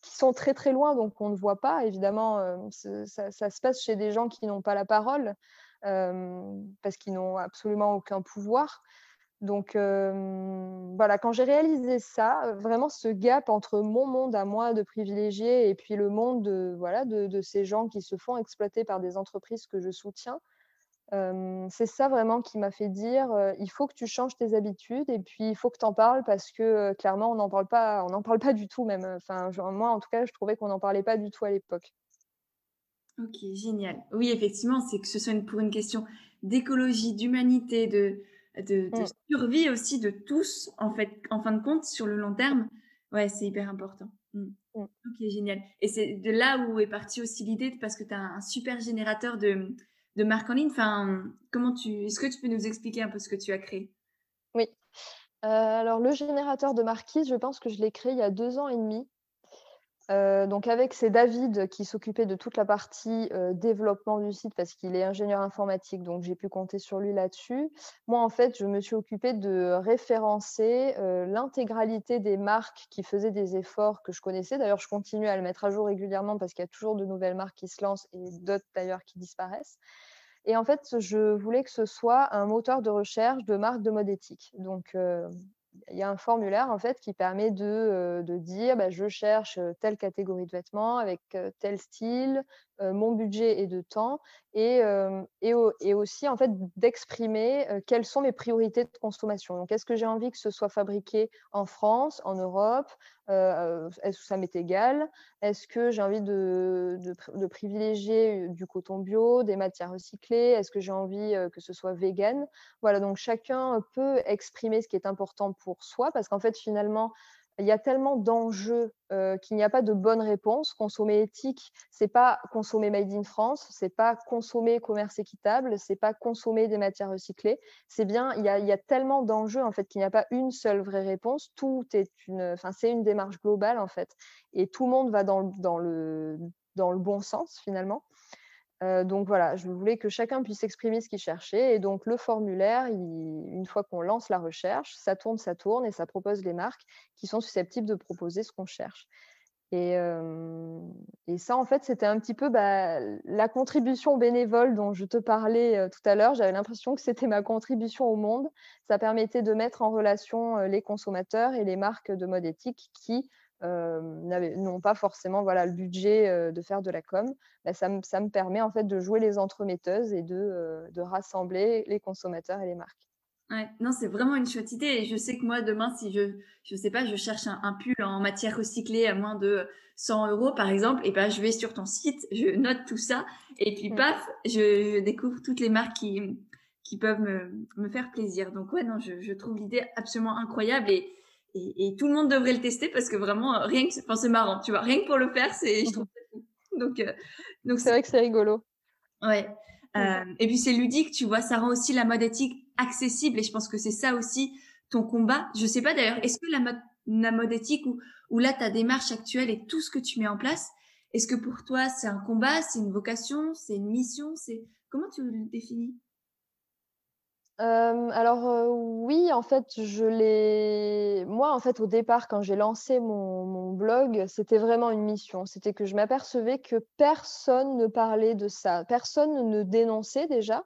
qui sont très très loin, donc on ne voit pas. Évidemment, ça, se passe chez des gens qui n'ont pas la parole, parce qu'ils n'ont absolument aucun pouvoir. Donc voilà, quand j'ai réalisé ça, vraiment ce gap entre mon monde à moi de privilégié et puis le monde de, voilà, de ces gens qui se font exploiter par des entreprises que je soutiens, c'est ça vraiment qui m'a fait dire, «Il faut que tu changes tes habitudes et puis il faut que tu en parles» parce que, clairement on n'en parle pas on n'en parle pas du tout même, enfin moi en tout cas je trouvais qu'on n'en parlait pas du tout à l'époque. OK, génial. Oui, effectivement, c'est que ce soit pour une question d'écologie, d'humanité, de de mmh. survie aussi de tous en fait, en fin de compte sur le long terme. Ouais, c'est hyper important. Mmh. Mmh. OK, génial et c'est de là où est partie aussi l'idée parce que tu as un super générateur de de marque en ligne. Comment tu, est-ce que tu peux nous expliquer un peu ce que tu as créé? Oui. Euh, alors, le générateur de marquise, je pense que je l'ai créé il y a deux ans et demi. Euh, donc avec c'est David qui s'occupait de toute la partie euh, développement du site parce qu'il est ingénieur informatique, donc j'ai pu compter sur lui là-dessus. Moi, en fait, je me suis occupée de référencer l'intégralité des marques qui faisaient des efforts que je connaissais. D'ailleurs, je continue à le mettre à jour régulièrement parce qu'il y a toujours de nouvelles marques qui se lancent et d'autres d'ailleurs qui disparaissent. Et en fait, je voulais que ce soit un moteur de recherche de marques de mode éthique. Donc, il y a un formulaire en fait qui permet de, de dire bah, je cherche telle catégorie de vêtements avec tel style, mon budget est de temps et aussi en fait d'exprimer quelles sont mes priorités de consommation. Donc est-ce que j'ai envie que ce soit fabriqué en France, en Europe, est-ce que ça m'est égal? Est-ce que j'ai envie de, de, privilégier du coton bio, des matières recyclées? Est-ce que j'ai envie que ce soit vegan? Voilà, donc chacun peut exprimer ce qui est important pour soi parce qu'en fait finalement il y a tellement d'enjeux qu'il n'y a pas de bonne réponse. Consommer éthique, c'est pas consommer made in France, c'est pas consommer commerce équitable, c'est pas consommer des matières recyclées. C'est bien, il y a, tellement d'enjeux en fait qu'il n'y a pas une seule vraie réponse. Tout est une, enfin c'est une démarche globale en fait, et tout le monde va dans, dans le dans le bon sens finalement donc voilà, je voulais que chacun puisse exprimer ce qu'il cherchait. Et donc le formulaire, une fois qu'on lance la recherche, ça tourne, ça tourne et ça propose les marques qui sont susceptibles de proposer ce qu'on cherche. Et, et ça, en fait, c'était un petit peu bah, la contribution bénévole dont je te parlais tout à l'heure. J'avais l'impression que c'était ma contribution au monde. Ça permettait de mettre en relation les consommateurs et les marques de mode éthique qui n'ont pas forcément voilà, le budget de faire de la com. Bah, ça, ça, me permet en fait de jouer les entremetteuses et de, de rassembler les consommateurs et les marques. Ouais, non, c'est vraiment une chouette idée. Et je sais que moi, demain, si je, je sais pas, je cherche un, pull en matière recyclée à moins de 100 euros, par exemple, et ben, je vais sur ton site, je note tout ça, et puis, mm. paf, je, découvre toutes les marques qui, qui peuvent me, me faire plaisir. Donc, ouais, non, je, je trouve l'idée absolument incroyable et, et, tout le monde devrait le tester parce que vraiment, rien que, enfin, c'est marrant, tu vois, rien que pour le faire, c'est, je trouve Donc, euh, donc c'est vrai que c'est rigolo. Ouais. Euh, et puis c'est ludique, tu vois, ça rend aussi la mode éthique accessible et je pense que c'est ça aussi ton combat. Je sais pas d'ailleurs, est-ce que la mode, la mode éthique ou, ou là ta démarche actuelle et tout ce que tu mets en place, est-ce que pour toi c'est un combat, c'est une vocation, c'est une mission, c'est comment tu le définis? Euh, alors euh, oui, en fait, je l'ai. Moi, en fait, au départ, quand j'ai lancé mon, blog, c'était vraiment une mission. C'était que je m'apercevais que personne ne parlait de ça, personne ne dénonçait déjà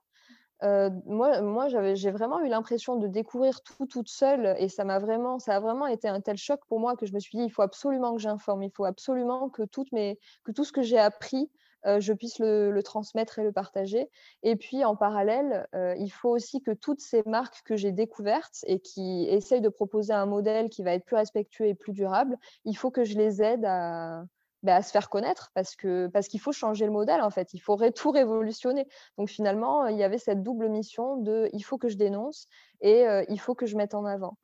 moi, moi j'ai vraiment eu l'impression de découvrir tout toute seule et ça m'a vraiment, ça a vraiment été un tel choc pour moi que je me suis dit, il faut absolument que j'informe, il faut absolument que, mes, que tout ce que j'ai appris, je puisse le, transmettre et le partager. Et puis en parallèle, il faut aussi que toutes ces marques que j'ai découvertes et qui essayent de proposer un modèle qui va être plus respectueux et plus durable, il faut que je les aide à, bah, se faire connaître parce qu'il faut changer le modèle en fait, il faut tout révolutionner. Donc finalement, il y avait cette double mission de il faut que je dénonce et il faut que je mette en avant.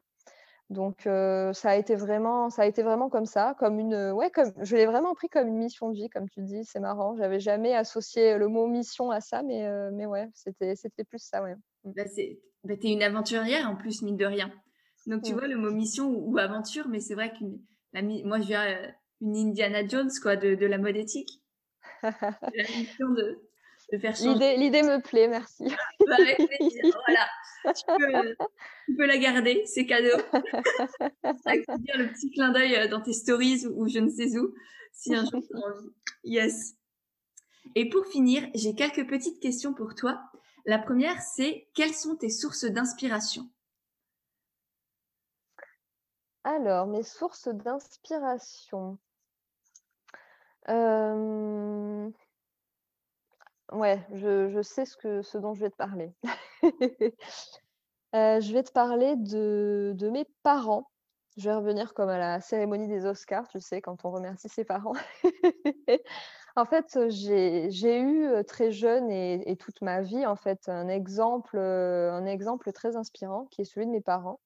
Donc ça a été vraiment ça a été vraiment comme ça, comme une ouais comme je l'ai vraiment pris comme une mission de vie comme tu dis, c'est marrant. J'avais jamais associé le mot mission à ça mais mais ouais, c'était c'était plus ça ouais. Mmh. Bah, c'est bah, tu es une aventurière en plus mine de rien. Donc tu mmh. vois le mot mission ou, aventure mais c'est vrai que moi je viens une Indiana Jones quoi, de, de la mode éthique. la mission de, de faire changer. L'idée me plaît, merci. Bah, voilà. Tu peux, la garder, c'est cadeau. Dire le petit clin d'œil euh, dans tes stories ou, je ne sais où, si un jour tu as envie. Yes. Et pour finir, j'ai quelques petites questions pour toi. La première, c'est quelles sont tes sources d'inspiration? Alors, mes sources d'inspiration. Ouais, je sais ce ce dont je vais te parler. je vais te parler de de mes parents. Je vais revenir comme à la cérémonie des Oscars, tu sais, quand on remercie ses parents. En fait, j'ai eu, très jeune et toute ma vie, en fait, un exemple, un exemple très inspirant qui est celui de mes parents.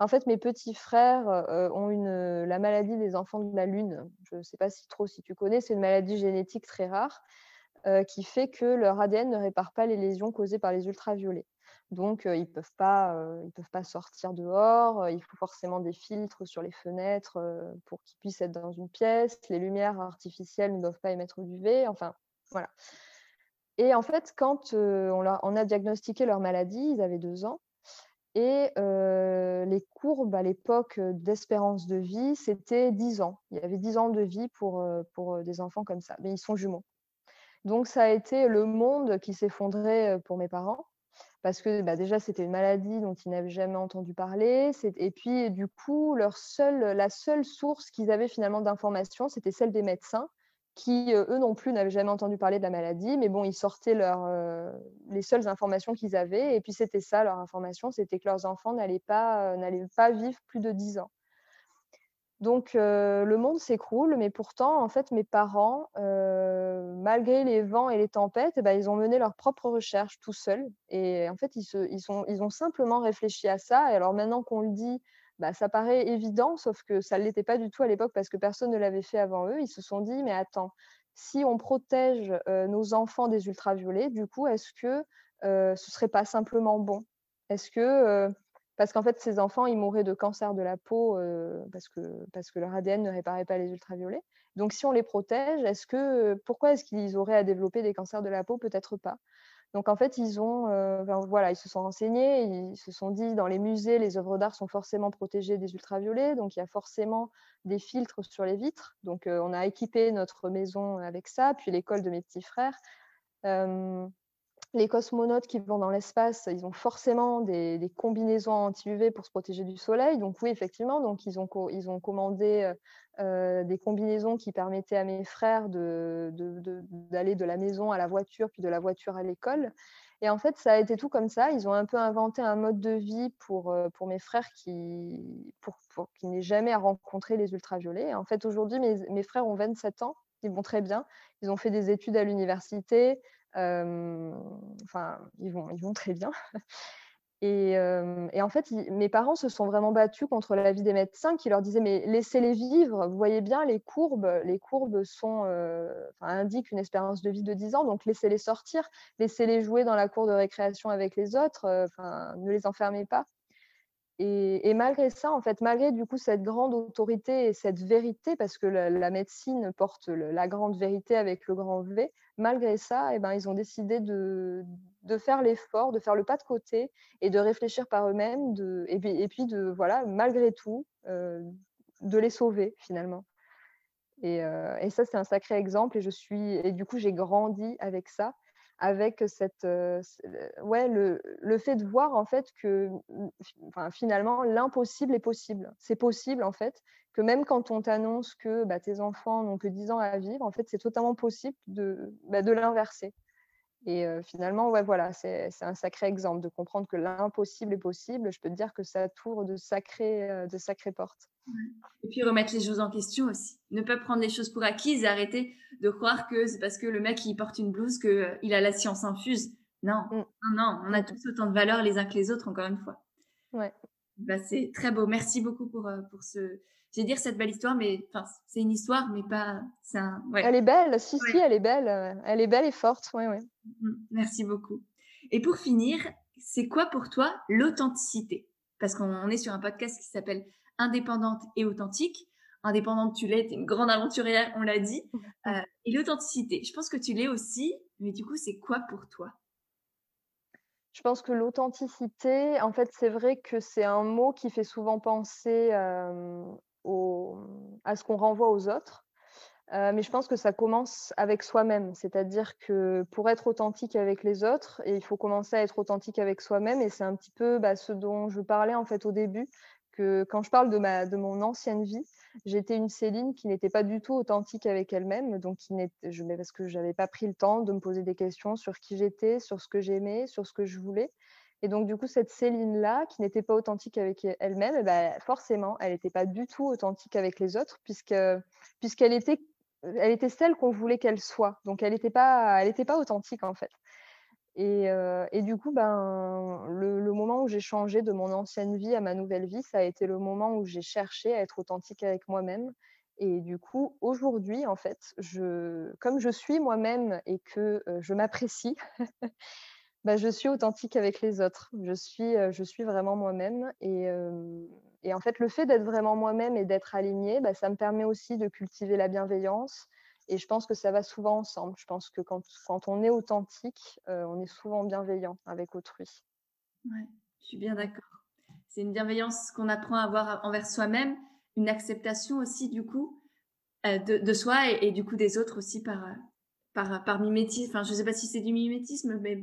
En fait, mes petits frères euh, ont une, euh, la maladie des enfants de la Lune. Je ne sais pas si trop si tu connais, c'est une maladie génétique très rare euh, qui fait que leur ADN ne répare pas les lésions causées par les ultraviolets. Donc, ils ne peuvent, pas, peuvent pas sortir dehors. il faut forcément des filtres sur les fenêtres pour qu'ils puissent être dans une pièce. Les lumières artificielles ne doivent pas émettre du V. Enfin, voilà. Et en fait, quand on, a diagnostiqué leur maladie, ils avaient deux ans. Et les courbes à l'époque d'espérance de vie, c'était 10 ans. Il y avait 10 ans de vie pour, pour des enfants comme ça. Mais ils sont jumeaux. Donc ça a été le monde qui s'effondrait pour mes parents. Parce que bah, déjà, c'était une maladie dont ils n'avaient jamais entendu parler. Et puis, du coup, leur seule, la seule source qu'ils avaient finalement d'information, c'était celle des médecins qui, euh, eux non plus, n'avaient jamais entendu parler de la maladie, mais bon, ils sortaient leur, euh, les seules informations qu'ils avaient, et puis c'était ça, leur information, c'était que leurs enfants n'allaient pas, euh, pas vivre plus de 10 ans. Donc, le monde s'écroule, mais pourtant, en fait, mes parents, malgré les vents et les tempêtes, eh ben, ils ont mené leurs propres recherches tout seuls. Et en fait, ils, ont simplement réfléchi à ça. Et alors maintenant qu'on le dit, bah, ça paraît évident, sauf que ça ne l'était pas du tout à l'époque parce que personne ne l'avait fait avant eux. Ils se sont dit, mais attends, si on protège nos enfants des ultraviolets, du coup, est-ce que ce ce serait pas simplement bon? Est-ce que parce qu'en fait, ces enfants, ils mouraient de cancer de la peau parce, que, parce que leur ADN ne réparait pas les ultraviolets. Donc, si on les protège, est-ce que pourquoi est-ce qu'ils auraient à développer des cancers de la peau? Peut-être pas. Donc en fait, ils ont, voilà, ils se sont renseignés, ils se sont dit dans les musées, les œuvres d'art sont forcément protégées des ultraviolets, donc il y a forcément des filtres sur les vitres. Donc on a équipé notre maison avec ça, puis l'école de mes petits frères les cosmonautes qui vont dans l'espace, ils ont forcément des, combinaisons anti-UV pour se protéger du soleil. Donc oui, effectivement, donc ils ont, ils ont commandé euh, des combinaisons qui permettaient à mes frères d'aller de, de, la maison à la voiture, puis de la voiture à l'école. Et en fait, ça a été tout comme ça. Ils ont un peu inventé un mode de vie pour, euh, pour mes frères qui, pour, qui n'aient jamais rencontré les ultraviolets. En fait, aujourd'hui, mes, mes frères ont 27 ans. Ils vont très bien. Ils ont fait des études à l'université enfin, ils vont, très bien. Et, en fait, mes parents se sont vraiment battus contre l'avis des médecins qui leur disaient mais laissez-les vivre. Vous voyez bien les courbes, les courbes sont, indiquent une espérance de vie de 10 ans, donc laissez-les sortir, laissez-les jouer dans la cour de récréation avec les autres. Ne les enfermez pas. Et, malgré ça, en fait, malgré du coup cette grande autorité et cette vérité, parce que la, médecine porte la grande vérité avec le grand V, malgré ça, eh ben, ils ont décidé de, faire l'effort, de faire le pas de côté et de réfléchir par eux-mêmes, et, puis, et puis de, voilà, malgré tout, euh, de les sauver finalement. Et, euh, et ça, c'est un sacré exemple. Et je suis, et du coup, j'ai grandi avec ça avec cette, ouais, le, le, fait de voir en fait que enfin, finalement l'impossible est possible. C'est possible en fait que même quand on t'annonce que bah, tes enfants n'ont que 10 ans à vivre, en fait c'est totalement possible de, bah, de l'inverser. Et finalement, ouais, voilà, c'est un sacré exemple de comprendre que l'impossible est possible. Je peux te dire que ça tourne de sacrées, de sacrées portes. Et puis remettre les choses en question aussi. Ne pas prendre les choses pour acquises arrêter de croire que c'est parce que le mec il porte une blouse qu'il a la science infuse. Non, mm. non, non, on a tous autant de valeurs les uns que les autres, encore une fois. Ouais. Bah, c'est très beau. Merci beaucoup pour, pour ce, j'ai dire cette belle histoire, mais enfin, c'est une histoire, mais pas. Un... Ouais. Elle est belle, si, si, elle est belle. Elle est belle et forte, oui, oui. Mm, merci beaucoup. Et pour finir, c'est quoi pour toi l'authenticité? Parce qu'on est sur un podcast qui s'appelle Indépendante et authentique. Indépendante, tu l'es, tu es une grande aventurière, on l'a dit. Euh, et l'authenticité, je pense que tu l'es aussi, mais du coup, c'est quoi pour toi? Je pense que l'authenticité, en fait, c'est vrai que c'est un mot qui fait souvent penser euh, à ce qu'on renvoie aux autres. Mais je pense que ça commence avec soi-même, c'est-à-dire que pour être authentique avec les autres, il faut commencer à être authentique avec soi-même, et c'est un petit peu bah, ce dont je parlais en fait au début, que quand je parle de, ma, de mon ancienne vie, j'étais une Céline qui n'était pas du tout authentique avec elle-même, donc je, parce que j'avais pas pris le temps de me poser des questions sur qui j'étais, sur ce que j'aimais, sur ce que je voulais. Et donc, du coup, cette Céline-là, qui n'était pas authentique avec elle-même, eh ben, forcément, elle n'était pas du tout authentique avec les autres, puisque, puisqu'elle était, elle était celle qu'on voulait qu'elle soit. Donc, elle n'était pas, pas authentique, en fait. Et, euh, et du coup, ben, le, moment où j'ai changé de mon ancienne vie à ma nouvelle vie, ça a été le moment où j'ai cherché à être authentique avec moi-même. Et du coup, aujourd'hui, en fait, je, comme je suis moi-même et que euh, je m'apprécie, bah, je suis authentique avec les autres. Je suis, je suis vraiment moi-même. Et, en fait, le fait d'être vraiment moi-même et d'être alignée, bah, ça me permet aussi de cultiver la bienveillance. Et je pense que ça va souvent ensemble. Je pense que quand, on est authentique, on est souvent bienveillant avec autrui. Ouais, je suis bien d'accord. C'est une bienveillance qu'on apprend à avoir envers soi-même, une acceptation aussi du coup de, de, soi et, et, du coup des autres aussi par, par, par mimétisme. Enfin, je ne sais pas si c'est du mimétisme, mais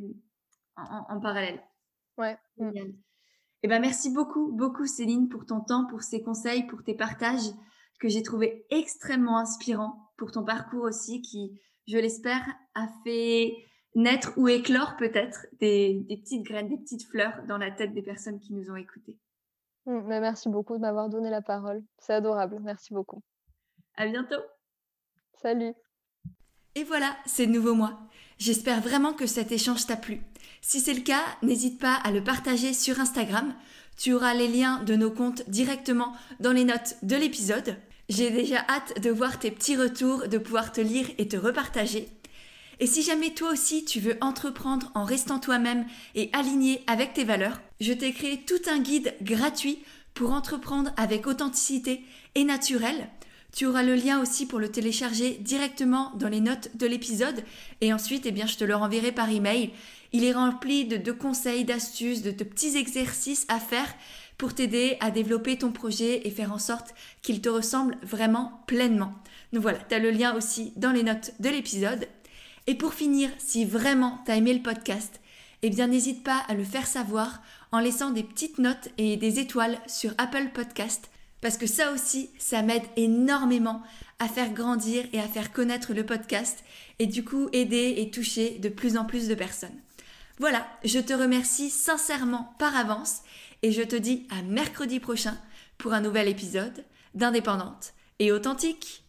en, parallèle. Ouais. Mm. Eh ben, merci beaucoup, beaucoup Céline pour ton temps, pour ces conseils, pour tes partages que j'ai trouvé extrêmement inspirants, pour ton parcours aussi qui, je l'espère, a fait naître ou éclore peut-être des, petites graines, des petites fleurs dans la tête des personnes qui nous ont écoutés. Mm, merci beaucoup de m'avoir donné la parole. C'est adorable. Merci beaucoup. À bientôt. Salut. Et voilà, c'est nouveau moi. J'espère vraiment que cet échange t'a plu. Si c'est le cas, n'hésite pas à le partager sur Instagram. Tu auras les liens de nos comptes directement dans les notes de l'épisode. J'ai déjà hâte de voir tes petits retours, de pouvoir te lire et te repartager. Et si jamais toi aussi tu veux entreprendre en restant toi-même et aligné avec tes valeurs, je t'ai créé tout un guide gratuit pour entreprendre avec authenticité et naturel tu auras le lien aussi pour le télécharger directement dans les notes de l'épisode et ensuite, eh bien, je te le renverrai par email. Il est rempli de, conseils, d'astuces, de, de petits exercices à faire pour t'aider à développer ton projet et faire en sorte qu'il te ressemble vraiment pleinement. Donc voilà, tu as le lien aussi dans les notes de l'épisode. Et pour finir, si vraiment tu as aimé le podcast, eh bien n'hésite pas à le faire savoir en laissant des petites notes et des étoiles sur Apple Podcast parce que ça aussi, ça m'aide énormément à faire grandir et à faire connaître le podcast et du coup aider et toucher de plus en plus de personnes. Voilà, je te remercie sincèrement par avance et je te dis à mercredi prochain pour un nouvel épisode d'Indépendante et authentique.